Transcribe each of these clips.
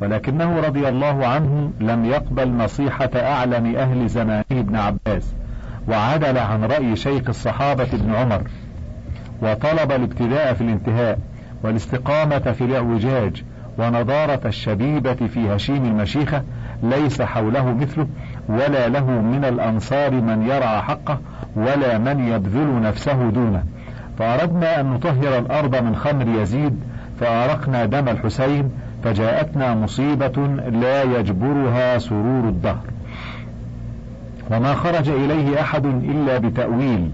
ولكنه رضي الله عنه لم يقبل نصيحة أعلم أهل زمانه ابن عباس وعدل عن رأي شيخ الصحابة ابن عمر وطلب الابتداء في الانتهاء والاستقامة في الاعوجاج ونضارة الشبيبة في هشيم المشيخة ليس حوله مثله ولا له من الأنصار من يرعى حقه ولا من يبذل نفسه دونه. فأردنا أن نطهر الأرض من خمر يزيد فأرقنا دم الحسين فجاءتنا مصيبة لا يجبرها سرور الدهر. وما خرج إليه أحد إلا بتأويل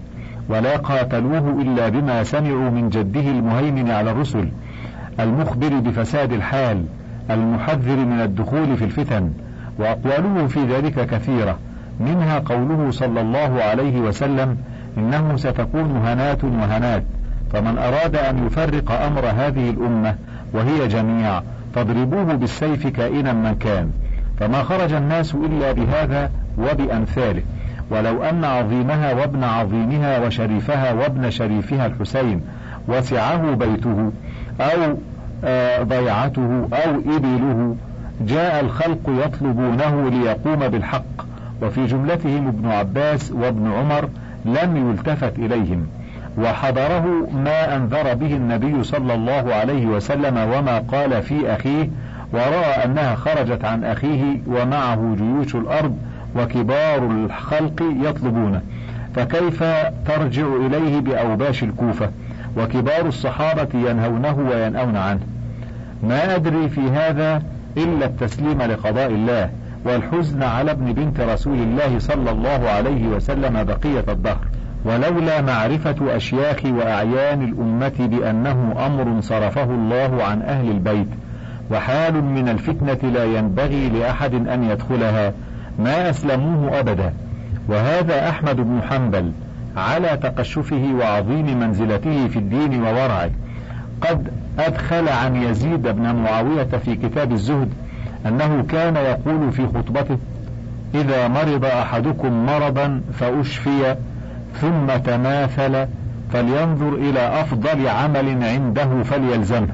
ولا قاتلوه إلا بما سمعوا من جده المهيمن على الرسل المخبر بفساد الحال المحذر من الدخول في الفتن وأقواله في ذلك كثيرة. منها قوله صلى الله عليه وسلم إنه ستكون هنات وهنات فمن أراد أن يفرق أمر هذه الأمة وهي جميع فاضربوه بالسيف كائنا من كان فما خرج الناس إلا بهذا وبأمثاله. ولو أن عظيمها وابن عظيمها وشريفها وابن شريفها الحسين وسعه بيته أو آه، ضيعته أو إبله جاء الخلق يطلبونه ليقوم بالحق. وفي جملتهم ابن عباس وابن عمر لم يلتفت إليهم. وحضره ما أنذر به النبي صلى الله عليه وسلم وما قال في أخيه ورأى أنها خرجت عن أخيه ومعه جيوش الأرض وكبار الخلق يطلبونه. فكيف ترجع إليه بأوباش الكوفة؟ وكبار الصحابة ينهونه وينأون عنه. ما أدري في هذا إلا التسليم لقضاء الله والحزن على ابن بنت رسول الله صلى الله عليه وسلم بقية الدهر. ولولا معرفة أشياخ وأعيان الأمة بأنه أمر صرفه الله عن أهل البيت وحال من الفتنة لا ينبغي لأحد أن يدخلها ما أسلموه أبدا. وهذا أحمد بن حنبل على تقشفه وعظيم منزلته في الدين وورعه. قد أدخل عن يزيد بن معاوية في كتاب الزهد أنه كان يقول في خطبته إذا مرض أحدكم مرضا فأشفي ثم تماثل فلينظر إلى أفضل عمل عنده فليلزمه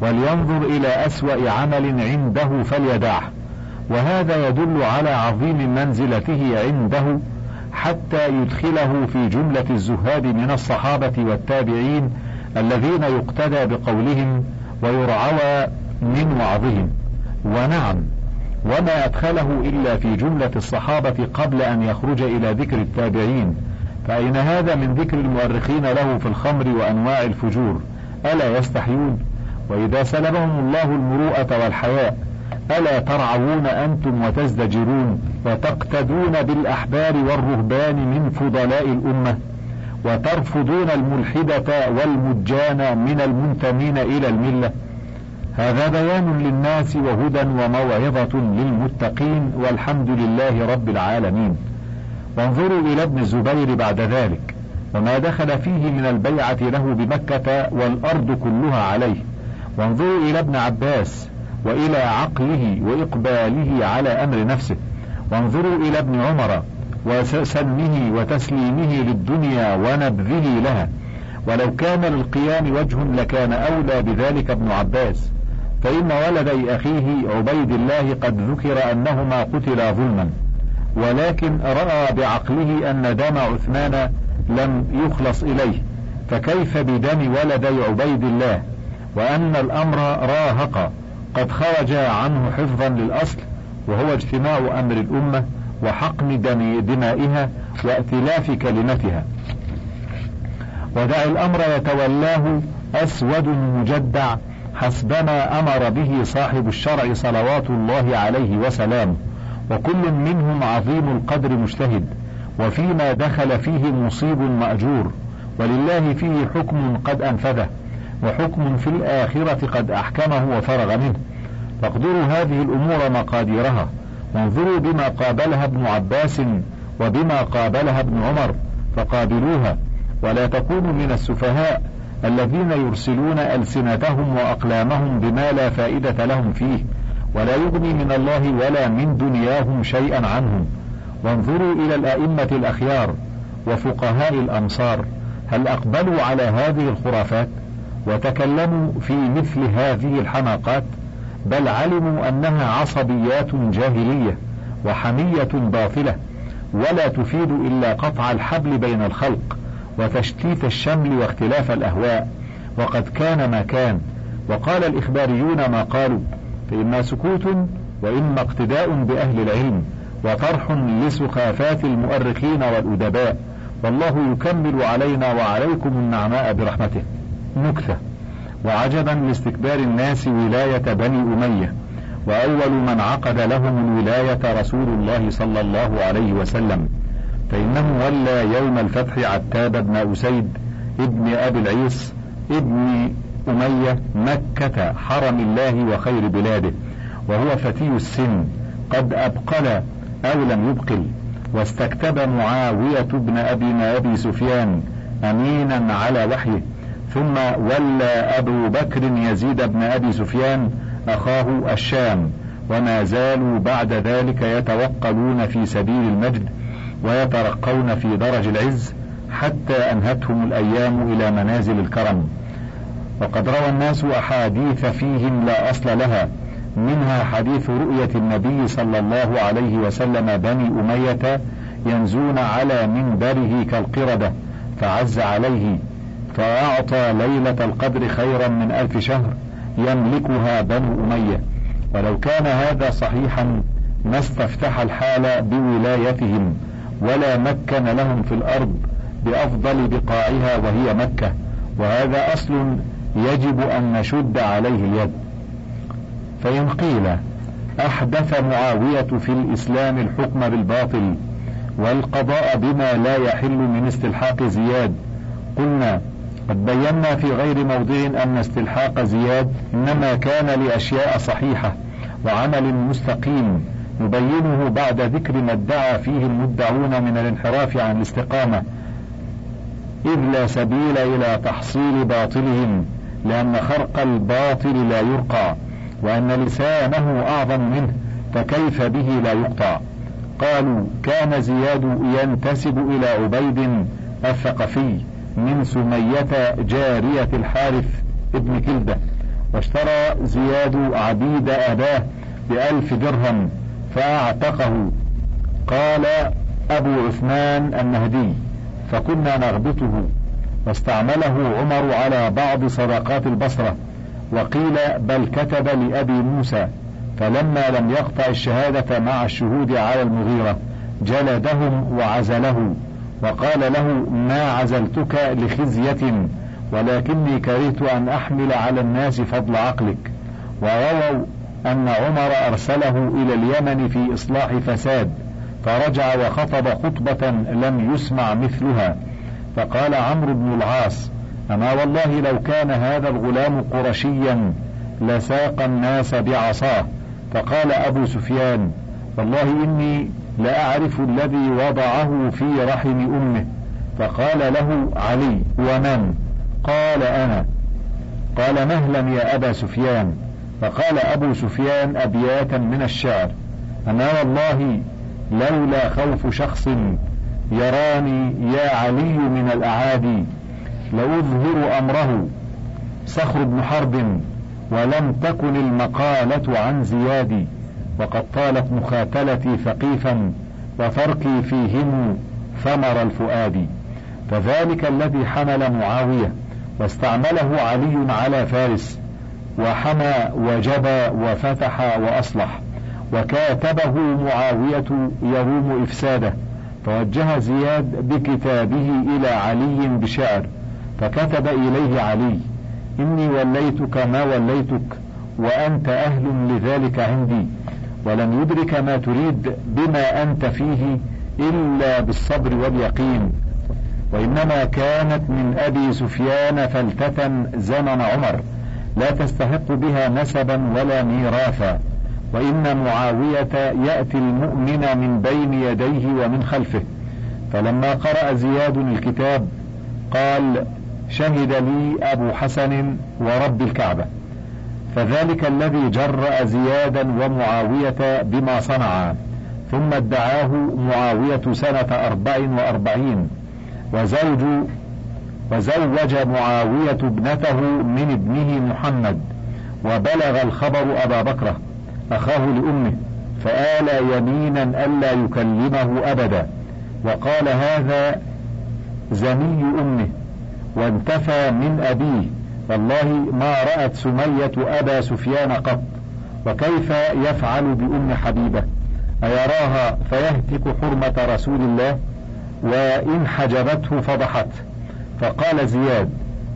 ولينظر إلى أسوأ عمل عنده فليدعه. وهذا يدل على عظيم منزلته عنده حتى يدخله في جملة الزهاد من الصحابة والتابعين الذين يقتدى بقولهم ويرعوى من وعظهم. ونعم وما أدخله إلا في جملة الصحابة قبل أن يخرج إلى ذكر التابعين. فأين هذا من ذكر المؤرخين له في الخمر وأنواع الفجور؟ ألا يستحيون؟ وإذا سلبهم الله المروءة والحياء ألا ترعون أنتم وتزدجرون وتقتدون بالأحبار والرهبان من فضلاء الأمة وترفضون الملحدة والمجان من المنتمين إلى الملة. هذا بيان للناس وهدى وموعظة للمتقين والحمد لله رب العالمين. وانظروا إلى ابن الزبير بعد ذلك وما دخل فيه من البيعة له بمكة والأرض كلها عليه. وانظروا إلى ابن عباس وإلى عقله وإقباله على أمر نفسه. وانظروا إلى ابن عمر وسلمه وتسليمه للدنيا ونبذه لها. ولو كان للقيام وجه لكان أولى بذلك ابن عباس. فإن ولدي أخيه عبيد الله قد ذكر أنهما قتلا ظلما. ولكن رأى بعقله أن دم عثمان لم يخلص إليه فكيف بدم ولدي عبيد الله؟ وأن الأمر راهق قد خرج عنه حفظا للأصل وهو اجتماع أمر الأمة وحقن دمائها وائتلاف كلمتها. ودع الأمر يتولاه أسود مجدع حسبما أمر به صاحب الشرع صلوات الله عليه وسلامه. وكل منهم عظيم القدر مجتهد وفيما دخل فيه مصيب مأجور ولله فيه حكم قد أنفذه وحكم في الآخرة قد أحكمه وفرغ منه. فاقدروا هذه الأمور مقاديرها وانظروا بما قابلها ابن عباس وبما قابلها ابن عمر فقابلوها. ولا تكونوا من السفهاء الذين يرسلون ألسنتهم وأقلامهم بما لا فائدة لهم فيه. ولا يغني من الله ولا من دنياهم شيئا عنهم. وانظروا إلى الأئمة الأخيار وفقهاء الأمصار هل أقبلوا على هذه الخرافات؟ وتكلموا في مثل هذه الحماقات؟ بل علموا أنها عصبيات جاهلية وحمية باطلة ولا تفيد إلا قطع الحبل بين الخلق وتشتيت الشمل واختلاف الأهواء. وقد كان ما كان. وقال الإخباريون ما قالوا. فإما سكوت وإما اقتداء بأهل العلم وطرح لسخافات المؤرخين والأدباء. والله يكمل علينا وعليكم النعماء برحمته. نكتة. وعجبا لاستكبار الناس ولاية بني أمية. وأول من عقد لهم الولاية رسول الله صلى الله عليه وسلم. فإنه ولى يوم الفتح عتاب بن أسيد ابن أبي العيص ابن أمية مكة حرم الله وخير بلاده وهو فتي السن قد أبقل أو لم يبقل واستكتب معاوية بن أبي أبي سفيان أمينا على وحيه ثم ولى أبو بكر يزيد بن أبي سفيان أخاه الشام وما زالوا بعد ذلك يتوقلون في سبيل المجد ويترقون في درج العز حتى أنهتهم الأيام إلى منازل الكرم. وقد روى الناس أحاديث فيهم لا أصل لها منها حديث رؤية النبي صلى الله عليه وسلم بني أمية ينزون على منبره كالقردة فعز عليه فأعطى ليلة القدر خيرا من ألف شهر يملكها بنو أمية. ولو كان هذا صحيحا ما استفتح الحال بولايتهم ولا مكن لهم في الأرض بأفضل بقاعها وهي مكة. وهذا أصل يجب أن نشد عليه اليد. فإن قيل أحدث معاوية في الإسلام الحكم بالباطل والقضاء بما لا يحل من استلحاق زياد قلنا قد بينا في غير موضع أن استلحاق زياد إنما كان لأشياء صحيحة وعمل مستقيم نبينه بعد ذكر ما ادعى فيه المدعون من الانحراف عن الاستقامة إذ لا سبيل إلى تحصيل باطلهم. لأن خرق الباطل لا يرقى وأن لسانه أعظم منه فكيف به لا يقطع؟ قالوا كان زياد ينتسب إلى عبيد الثقفي من سمية جارية الحارث ابن كلدة واشترى زياد عبيد أباه بألف درهم فأعتقه. قال أبو عثمان النهدي فكنا نغبطه. واستعمله عمر على بعض صدقات البصرة وقيل بل كتب لأبي موسى فلما لم يقطع الشهادة مع الشهود على المغيرة جلدهم وعزله وقال له ما عزلتك لخزية ولكني كرهت أن أحمل على الناس فضل عقلك ورووا أن عمر أرسله إلى اليمن في إصلاح فساد فرجع وخطب خطبة لم يسمع مثلها. فقال عمرو بن العاص أما والله لو كان هذا الغلام قرشيا لساق الناس بعصاه. فقال أبو سفيان والله إني لأعرف الذي وضعه في رحم أمه. فقال له علي ومن؟ قال أنا. قال مهلا يا أبا سفيان؟ فقال أبو سفيان أبياتا من الشعر أما والله لولا خوف شخص يراني يا علي من الأعادي لأظهر أمره. صخر بن حرب ولم تكن المقالة عن زيادي وقد طالت مخاتلتي ثقيفا وفرقي فيهم ثمر الفؤاد. فذلك الذي حمل معاوية واستعمله علي على فارس وحمى وجبى وفتح وأصلح. وكاتبه معاوية يروم إفساده. فوجه زياد بكتابه إلى علي بشعر فكتب إليه علي إني وليتك ما وليتك وأنت أهل لذلك عندي ولن يدرك ما تريد بما أنت فيه إلا بالصبر واليقين. وإنما كانت من أبي سفيان فلتة زمن عمر لا تستحق بها نسبا ولا ميراثا. وإن معاوية يأتي المؤمن من بين يديه ومن خلفه. فلما قرأ زياد الكتاب قال شهد لي أبو حسن ورب الكعبة. فذلك الذي جرأ زيادا ومعاوية بما صنعا ثم ادعاه معاوية سنة أربع وأربعين. وزوج وزوج معاوية ابنته من ابنه محمد. وبلغ الخبر أبا بكرة أخاه لأمه فآل يمينا ألا يكلمه أبدا وقال هذا زني أمه وانتفى من أبيه والله ما رأت سمية أبا سفيان قط وكيف يفعل بأم حبيبة؟ أيراها فيهتك حرمة رسول الله؟ وإن حجبته فضحته فقال زياد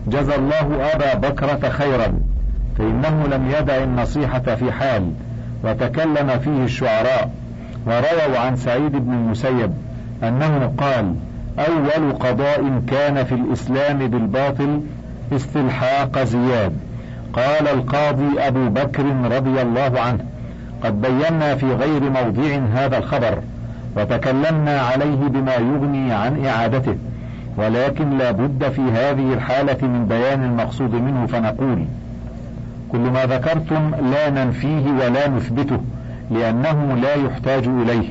جزى الله أبا بكرة خيرا فإنه لم يدع النصيحة في حال وتكلم فيه الشعراء ورووا عن سعيد بن المسيب أنه قال أول قضاء كان في الإسلام بالباطل استلحاق زياد. قال القاضي أبو بكر رضي الله عنه قد بينا في غير موضع هذا الخبر وتكلمنا عليه بما يغني عن إعادته ولكن لا بد في هذه الحالة من بيان المقصود منه فنقول كل ما ذكرتم لا ننفيه ولا نثبته لأنه لا يحتاج إليه.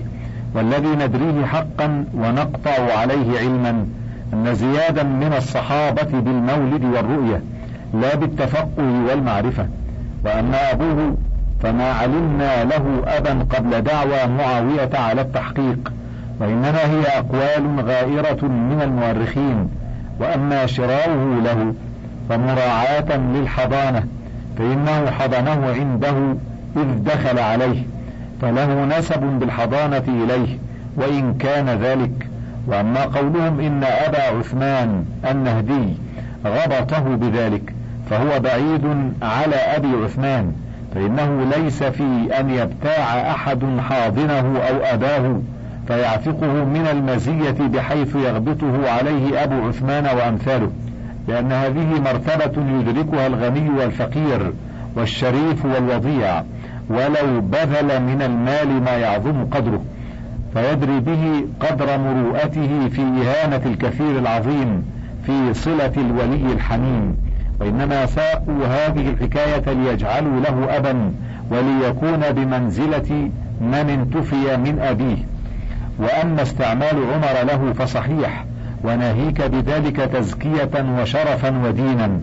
والذي ندريه حقا ونقطع عليه علما أن زيادا من الصحابة بالمولد والرؤية لا بالتفقه والمعرفة. وأما أبوه فما علمنا له أبا قبل دعوى معاوية على التحقيق. وإنما هي أقوال غائرة من المؤرخين. وأما شراؤه له فمراعاة للحضانة. فإنه حضنه عنده إذ دخل عليه فله نسب بالحضانة إليه وإن كان ذلك. وأما قولهم إن أبا عثمان النهدي غبطه بذلك فهو بعيد على أبي عثمان فإنه ليس في أن يبتاع أحد حاضنه أو أباه فيعتقه من المزية بحيث يغبطه عليه أبو عثمان وأمثاله. لأن هذه مرتبة يدركها الغني والفقير والشريف والوضيع ولو بذل من المال ما يعظم قدره. فيدري به قدر مروءته في إهانة الكثير العظيم في صلة الولي الحميم. وإنما ساقوا هذه الحكاية ليجعلوا له أبا وليكون بمنزلة من انتفي من أبيه. وأما استعمال عمر له فصحيح وناهيك بذلك تزكية وشرفا ودينا.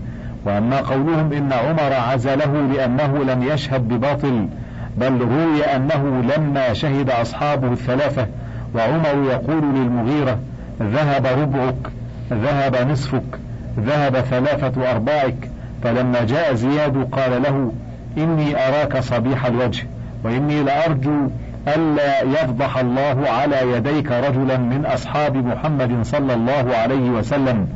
وأما قولهم إن عمر عزله لأنه لم يشهد بباطل بل روي أنه لما شهد أصحابه الثلاثة وعمر يقول للمغيرة ذهب ربعك ذهب نصفك ذهب ثلاثة أرباعك فلما جاء زياد قال له إني أراك صبيح الوجه وإني لأرجو ألا يفضح الله على يديك رجلا من أصحاب محمد صلى الله عليه وسلم.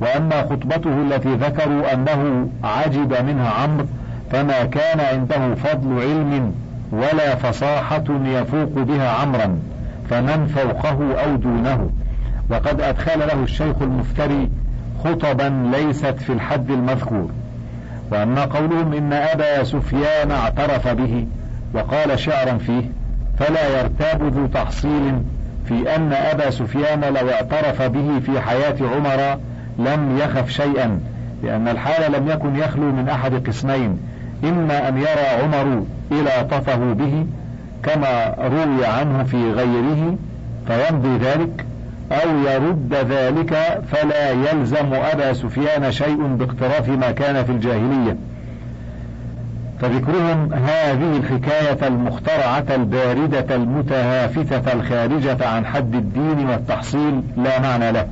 وأما خطبته التي ذكروا أنه عجب منها عمرو فما كان عنده فضل علم ولا فصاحة يفوق بها عمرا فمن فوقه أو دونه. وقد أدخل له الشيخ المفتري خطبا ليست في الحد المذكور. وأما قولهم إن أبا سفيان اعترف به وقال شعرا فيه فلا يرتاب ذو تحصيل في أن أبا سفيان لو اعترف به في حياة عمر لم يخف شيئا لأن الحال لم يكن يخلو من أحد قسمين إما أن يرى عمر إلى طفه به كما روي عنه في غيره فيمضي ذلك أو يرد ذلك فلا يلزم أبا سفيان شيء باقتراف ما كان في الجاهلية. فذكرهم هذه الحكاية المخترعة الباردة المتهافتة الخارجة عن حد الدين والتحصيل لا معنى له.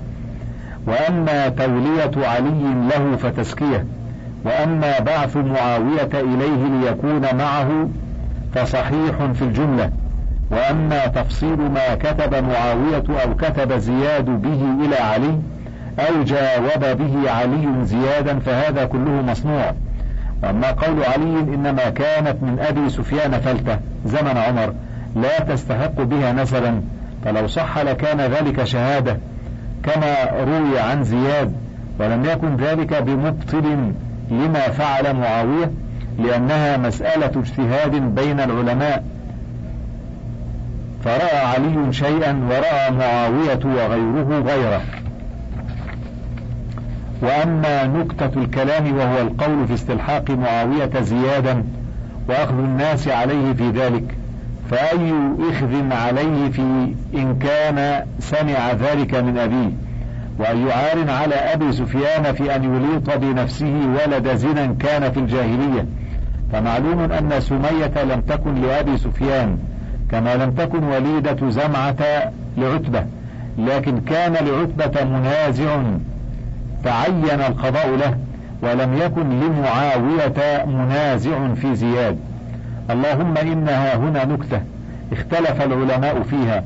وأما تولية علي له فتزكية. وأما بعث معاوية إليه ليكون معه فصحيح في الجملة. وأما تفصيل ما كتب معاوية أو كتب زياد به إلى علي أو جاوب به علي زيادا فهذا كله مصنوع. وأما قول علي إنما كانت من أبي سفيان فلتة زمن عمر لا تستحق بها نسبا فلو صح لكان ذلك شهادة كما روي عن زياد ولم يكن ذلك بمبطل لما فعل معاوية لأنها مسألة اجتهاد بين العلماء. فرأى علي شيئا ورأى معاوية وغيره غيره. وأما نكتة الكلام وهو القول في استلحاق معاوية زيادا وأخذ الناس عليه في ذلك فأي إخذ عليه في إن كان سمع ذلك من أبيه وأي عار على أبي سفيان في أن يليط بنفسه ولد زنا كان في الجاهلية. فمعلوم أن سمية لم تكن لأبي سفيان كما لم تكن وليدة زمعة لعتبة لكن كان لعتبة منازع تعين القضاء له ولم يكن لمعاوية منازع في زياد. اللهم إنها هنا نكتة اختلف العلماء فيها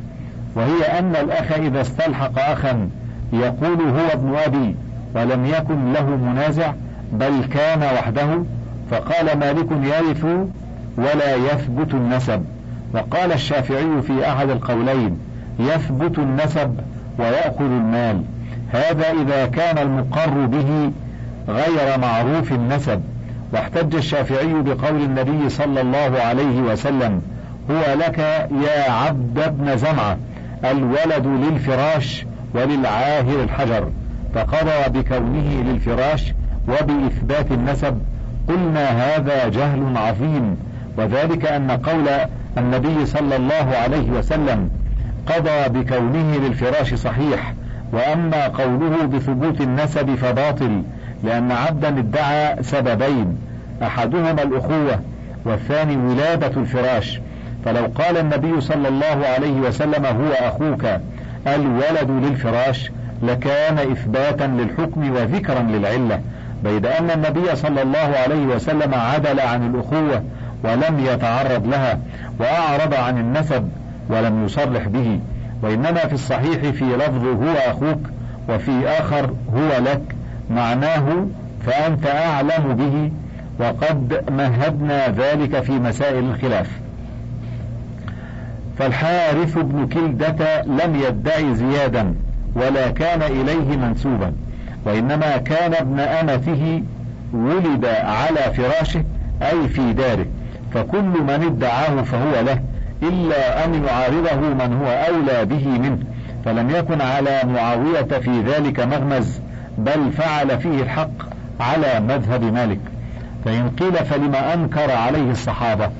وهي أن الأخ إذا استلحق أخا يقول هو ابن أبي ولم يكن له منازع بل كان وحده فقال مالك يرث ولا يثبت النسب. وقال الشافعي في أحد القولين يثبت النسب ويأخذ المال. هذا إذا كان المقر به غير معروف النسب. واحتج الشافعي بقول النبي صلى الله عليه وسلم هو لك يا عبد ابن زمعة الولد للفراش وللعاهر الحجر. فقضى بكونه للفراش وبإثبات النسب. قلنا هذا جهل عظيم. وذلك أن قول النبي صلى الله عليه وسلم قضى بكونه للفراش صحيح. وأما قوله بثبوت النسب فباطل لأن عبدا ادعى سببين أحدهما الأخوة والثاني ولادة الفراش. فلو قال النبي صلى الله عليه وسلم هو أخوك الولد للفراش لكان إثباتا للحكم وذكرا للعلة. بيد أن النبي صلى الله عليه وسلم عدل عن الأخوة ولم يتعرض لها وأعرض عن النسب ولم يصرح به. وإنما في الصحيح في لفظ هو أخوك وفي آخر هو لك معناه فأنت أعلم به وقد مهدنا ذلك في مسائل الخلاف. فالحارث بن كلدة لم يدعي زيادا ولا كان إليه منسوبا وإنما كان ابن أمته ولد على فراشه أي في داره فكل من ادعاه فهو له إلا أن يعارضه من هو أولى به منه فلم يكن على معاوية في ذلك مغمز بل فعل فيه الحق على مذهب مالك. فإن قيل فلما أنكر عليه الصحابة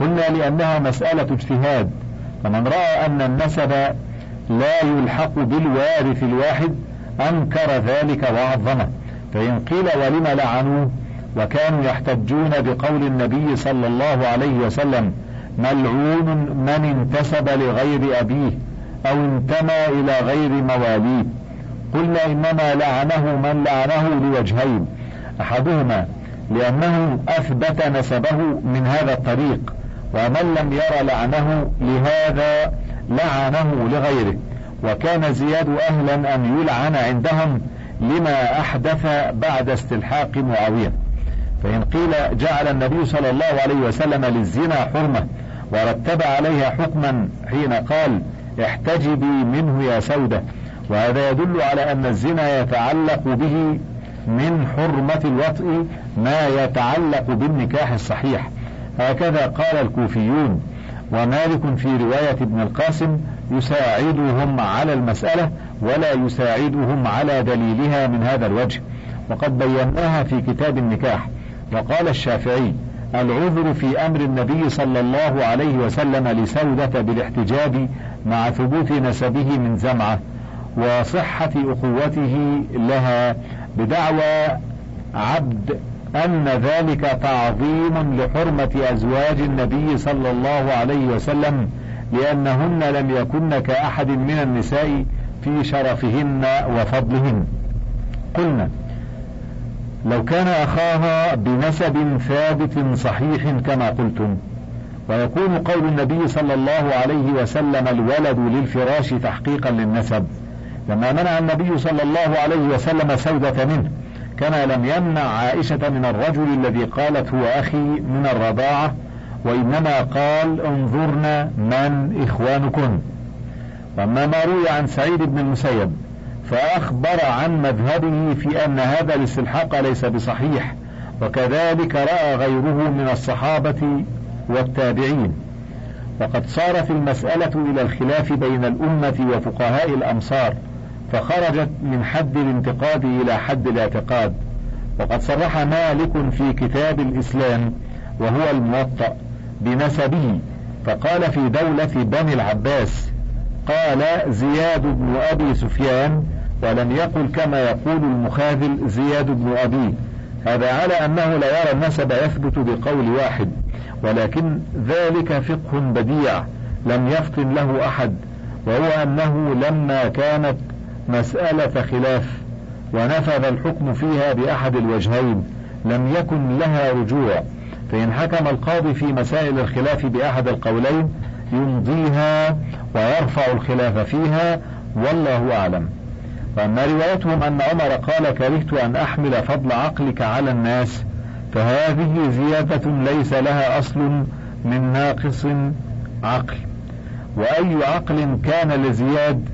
قلنا لأنها مسألة اجتهاد فمن رأى أن النسب لا يلحق بالوارث الواحد أنكر ذلك وعظمه. فإن قيل ولم لعنوه وكانوا يحتجون بقول النبي صلى الله عليه وسلم ملعون من انتسب لغير أبيه أو انتمى إلى غير مواليه. قلنا إنما لعنه من لعنه لوجهين. أحدهما لأنه أثبت نسبه من هذا الطريق ومن لم ير لعنه لهذا لعنه لغيره. وكان زياد أهلا أن يلعن عندهم لما أحدث بعد استلحاق معاوية. فإن قيل جعل النبي صلى الله عليه وسلم للزنا حرمة ورتب عليها حكما حين قال احتجبي منه يا سودة وهذا يدل على أن الزنا يتعلق به من حرمة الوطء ما يتعلق بالنكاح الصحيح. هكذا قال الكوفيون ومالك في رواية ابن القاسم يساعدهم على المسألة ولا يساعدهم على دليلها من هذا الوجه وقد بيناها في كتاب النكاح. وقال الشافعي العذر في أمر النبي صلى الله عليه وسلم لسودة بالاحتجاب مع ثبوت نسبه من زمعة وصحة أخوته لها بدعوى عبد أن ذلك تعظيم لحرمة أزواج النبي صلى الله عليه وسلم لأنهن لم يكن كأحد من النساء في شرفهن وفضلهن. قلنا لو كان أخاها بنسب ثابت صحيح كما قلتم. ويكون قول النبي صلى الله عليه وسلم الولد للفراش تحقيقا للنسب. لما منع النبي صلى الله عليه وسلم سودة منه كما لم يمنع عائشة من الرجل الذي قالت هو أخي من الرضاعة وإنما قال انظرنا من إخوانكن. وأما ما روي عن سعيد بن المسيب فأخبر عن مذهبه في أن هذا الاستلحاق ليس بصحيح وكذلك رأى غيره من الصحابة والتابعين. وقد صارت المسألة إلى الخلاف بين الأمة وفقهاء الأمصار فخرجت من حد الانتقاد إلى حد الاعتقاد. وقد صرح مالك في كتاب الإسلام وهو الموطأ بنسبه فقال في دولة بني العباس قال زياد بن أبي سفيان ولم يقل كما يقول المخاذل زياد بن أبي. هذا على أنه لا يرى النسب يثبت بقول واحد ولكن ذلك فقه بديع لم يفطن له أحد وهو أنه لما كانت مسألة خلاف ونفذ الحكم فيها بأحد الوجهين لم يكن لها رجوع. فإن حكم القاضي في مسائل الخلاف بأحد القولين يمضيها ويرفع الخلاف فيها والله أعلم. وأما روايتهم أن عمر قال كرهت أن أحمل فضل عقلك على الناس فهذه زيادة ليس لها أصل من ناقص عقل. وأي عقل كان لزياد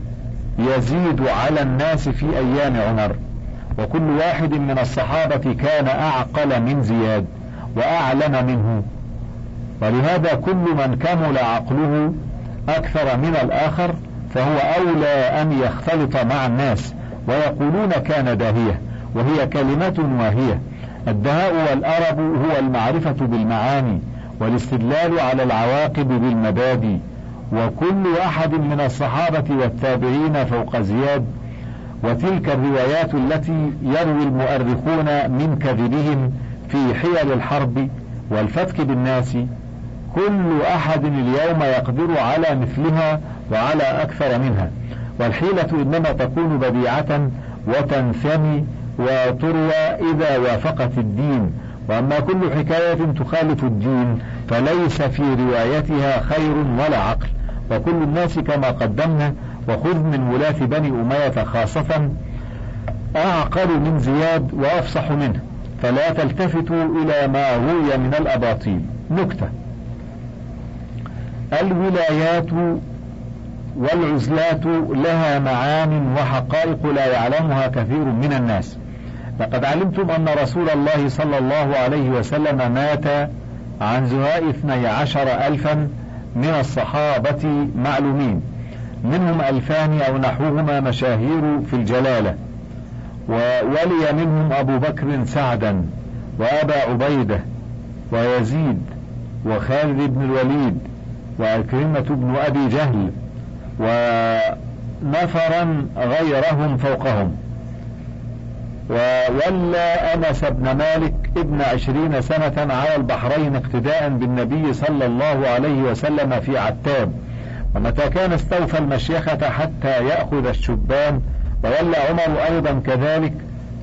يزيد على الناس في أيام عمر. وكل واحد من الصحابة كان أعقل من زياد وأعلم منه. ولهذا كل من كمل عقله أكثر من الآخر فهو أولى أن يختلط مع الناس ويقولون كان داهية وهي كلمة واهية. الدهاء والأرب هو المعرفة بالمعاني والاستدلال على العواقب بالمبادئ. وكل أحد من الصحابة والتابعين فوق زياد. وتلك الروايات التي يروي المؤرخون من كذبهم في حيل الحرب والفتك بالناس. كل أحد اليوم يقدر على مثلها وعلى أكثر منها. والحيلة إنما تكون بديعة وتنثني وتروى إذا وافقت الدين. وأما كل حكاية تخالف الدين فليس في روايتها خير ولا عقل. وكل الناس كما قدمنا وخذ من ولاة بني أمية خاصة أعقل من زياد وأفصح منه. فلا تلتفتوا إلى ما روي من الأباطيل. نكتة. الولايات والعزلات لها معان وحقائق لا يعلمها كثير من الناس. لقد علمتم أن رسول الله صلى الله عليه وسلم مات عن زهاء اثني عشر ألفا من الصحابة معلومين. منهم ألفان أو نحوهما مشاهير في الجلالة. وولي منهم أبو بكر سعدا وأبا عبيدة ويزيد وخالد بن الوليد وأكرمة بن أبي جهل ونفرا غيرهم فوقهم. وولى أنس بن مالك ابن عشرين سنة على البحرين اقتداء بالنبي صلى الله عليه وسلم في عتاب. ومتى كان استوفى المشيخة حتى يأخذ الشبان وولى عمر أيضا كذلك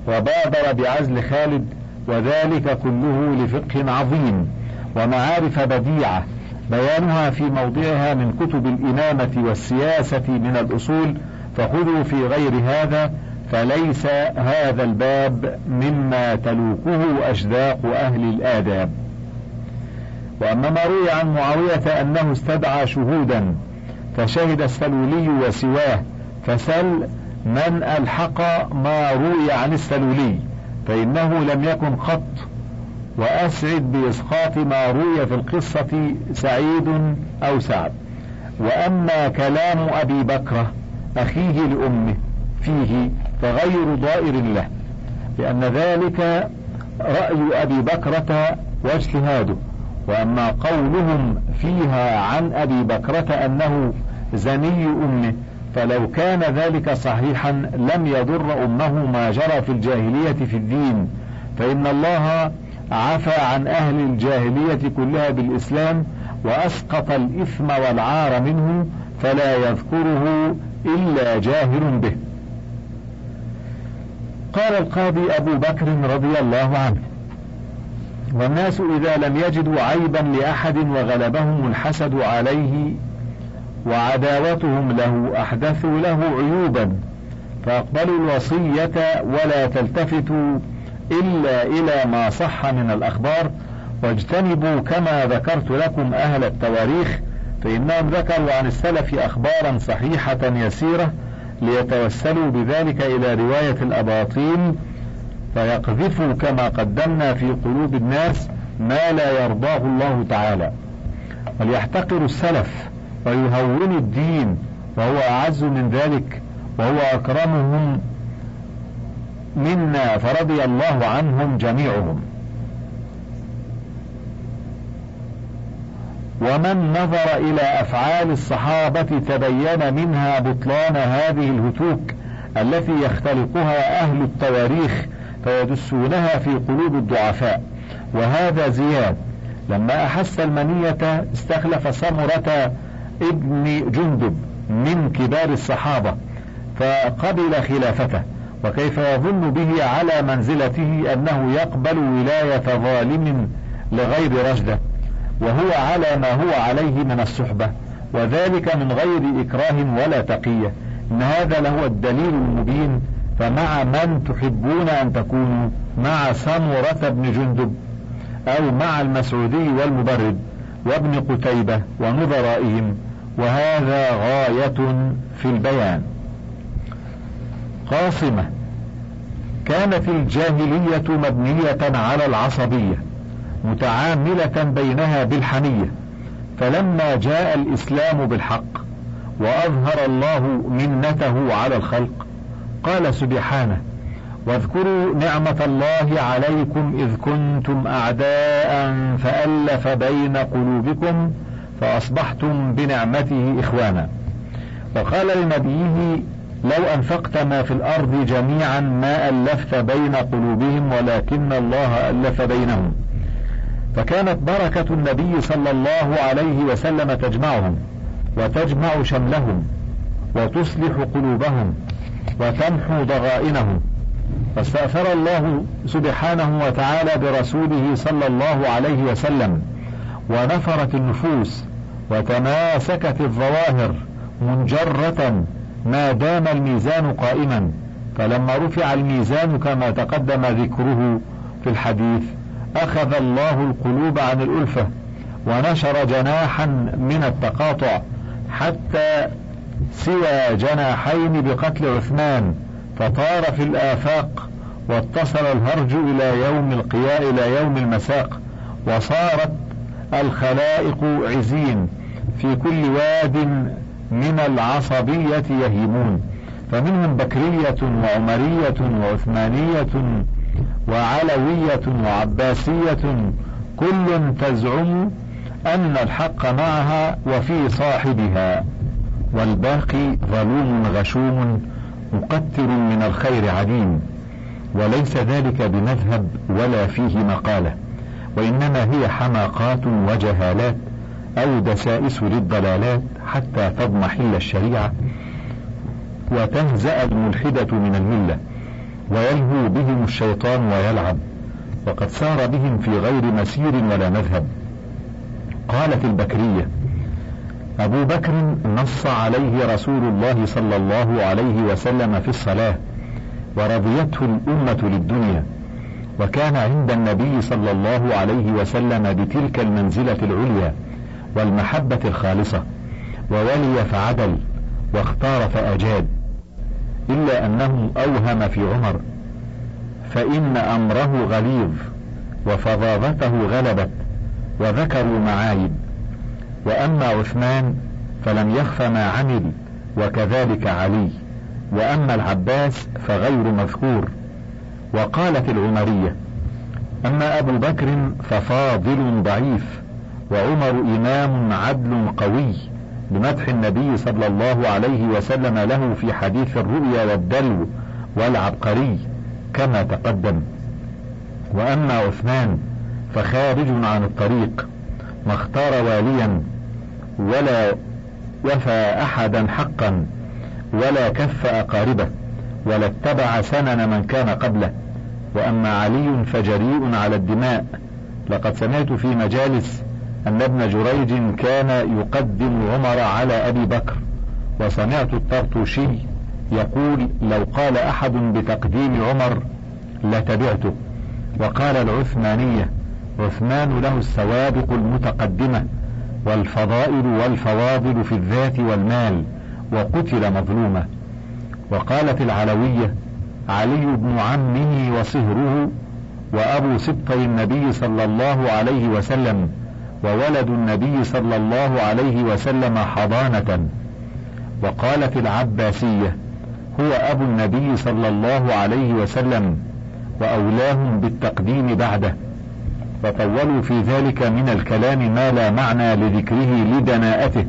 وبادر بعزل خالد وذلك كله لفقه عظيم ومعارف بديعة. بيانها في موضعها من كتب الإمامة والسياسة من الأصول فخذوا في غير هذا فليس هذا الباب مما تلوكه أشداق أهل الآداب. وأما ما روي عن معاوية أنه استدعى شهودا فشهد السلولي وسواه فسل من ألحق ما روي عن السلولي؟ فإنه لم يكن قط وأسعد بإسقاط ما روي في القصة سعيد أو سعد. وأما كلام أبي بكرة أخيه لأمه فيه فغير ضائر له لأن ذلك رأي أبي بكرة واجتهاده. وأما قولهم فيها عن أبي بكرة أنه زني أمه فلو كان ذلك صحيحا لم يضر أمه ما جرى في الجاهلية في الدين. فإن الله عفى عن أهل الجاهلية كلها بالإسلام وأسقط الإثم والعار منه فلا يذكره إلا جاهل به. قال القاضي أبو بكر رضي الله عنه والناس إذا لم يجدوا عيبا لأحد وغلبهم الحسد عليه وعداوتهم له أحدثوا له عيوبا فاقبلوا الوصية ولا تلتفتوا إلا إلى ما صح من الأخبار واجتنبوا كما ذكرت لكم أهل التواريخ فإنهم ذكروا عن السلف أخبارا صحيحة يسيرة ليتوسلوا بذلك إلى رواية الأباطيل فيقذفوا كما قدمنا في قلوب الناس ما لا يرضاه الله تعالى. وليحتقروا السلف ويهونوا الدين وهو أعز من ذلك وهو أكرمهم منا فرضي الله عنهم جميعهم. ومن نظر إلى أفعال الصحابة تبين منها بطلان هذه الهتوك التي يختلقها أهل التواريخ فيدسونها في قلوب الضعفاء. وهذا زياد لما أحس المنية استخلف سمرة ابن جندب من كبار الصحابة فقبل خلافته. وكيف يظن به على منزلته أنه يقبل ولاية ظالم لغير رشدة؟ وهو على ما هو عليه من الصحبة وذلك من غير إكراه ولا تقية. إن هذا له الدليل المبين فمع من تحبون أن تكونوا؟ مع سمرة بن جندب أو مع المسعودي والمبرد وابن قتيبة ونظرائهم. وهذا غاية في البيان. قاصمة كانت الجاهلية مبنية على العصبية متعاملة بينها بالحمية. فلما جاء الإسلام بالحق وأظهر الله منته على الخلق قال سبحانه واذكروا نعمة الله عليكم إذ كنتم أعداء فألف بين قلوبكم فأصبحتم بنعمته إخوانا. وقال لنبيه لو أنفقت ما في الأرض جميعا ما ألفت بين قلوبهم ولكن الله ألف بينهم. فكانت بركة النبي صلى الله عليه وسلم تجمعهم وتجمع شملهم وتصلح قلوبهم وتمحو ضغائنهم. فاستأثر الله سبحانه وتعالى برسوله صلى الله عليه وسلم ونفرت النفوس وتماسكت الظواهر منجرة ما دام الميزان قائما فلما رفع الميزان كما تقدم ذكره في الحديث أخذ الله القلوب عن الألفة ونشر جناحا من التقاطع حتى سوى جناحين بقتل عثمان فطار في الآفاق واتصل الهرج إلى يوم القياء إلى يوم المساق وصارت الخلائق عزين في كل واد من العصبية يهيمون. فمنهم بكرية وعمرية وعثمانية وعلوية وعباسية. كل تزعم أن الحق معها وفي صاحبها. والباقي ظلوم غشوم مقتر من الخير عديم وليس ذلك بمذهب ولا فيه مقالة. وإنما هي حماقات وجهالات. أو دسائس للضلالات حتى تضمحل الشريعة وتهزأ الملحدة من الملة ويلهو بهم الشيطان ويلعب وقد سار بهم في غير مسير ولا مذهب. قالت البكرية أبو بكر نص عليه رسول الله صلى الله عليه وسلم في الصلاة ورضيته الأمة للدنيا وكان عند النبي صلى الله عليه وسلم بتلك المنزلة العليا والمحبة الخالصة وولي فعدل واختار فأجاد إلا أنه أوهم في عمر فإن أمره غليظ وفظاظته غلبت وذكروا معايب. وأما عثمان فلم يخف ما عمل وكذلك علي. وأما العباس فغير مذكور. وقالت العمرية أما أبو بكر ففاضل ضعيف. وعمر إمام عدل قوي بمدح النبي صلى الله عليه وسلم له في حديث الرؤيا والدلو والعبقري كما تقدم. وأما عثمان فخارج عن الطريق ما اختار واليا ولا وفى أحدا حقا ولا كف أقاربه ولا اتبع سنن من كان قبله. وأما علي فجريء على الدماء لقد سمعت في مجالس أن ابن جريج كان يقدم عمر على أبي بكر وسمعت الطرطوشي يقول لو قال أحد بتقديم عمر لتبعته وقال العثمانية عثمان له السوابق المتقدمة والفضائل والفواضل في الذات والمال وقتل مظلوما وقالت العلوية علي بن عمه وصهره وأبو سبطي النبي صلى الله عليه وسلم وولد النبي صلى الله عليه وسلم حضانة. وقالت العباسية هو أبو النبي صلى الله عليه وسلم وأولاهم بالتقديم بعده. فطولوا في ذلك من الكلام ما لا معنى لذكره لدناءته.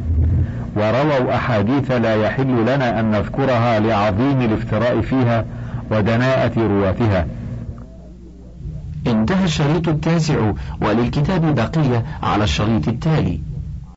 ورووا أحاديث لا يحل لنا أن نذكرها لعظيم الافتراء فيها ودناءة رواتها. انتهى الشريط التاسع وللكتاب بقية على الشريط التالي.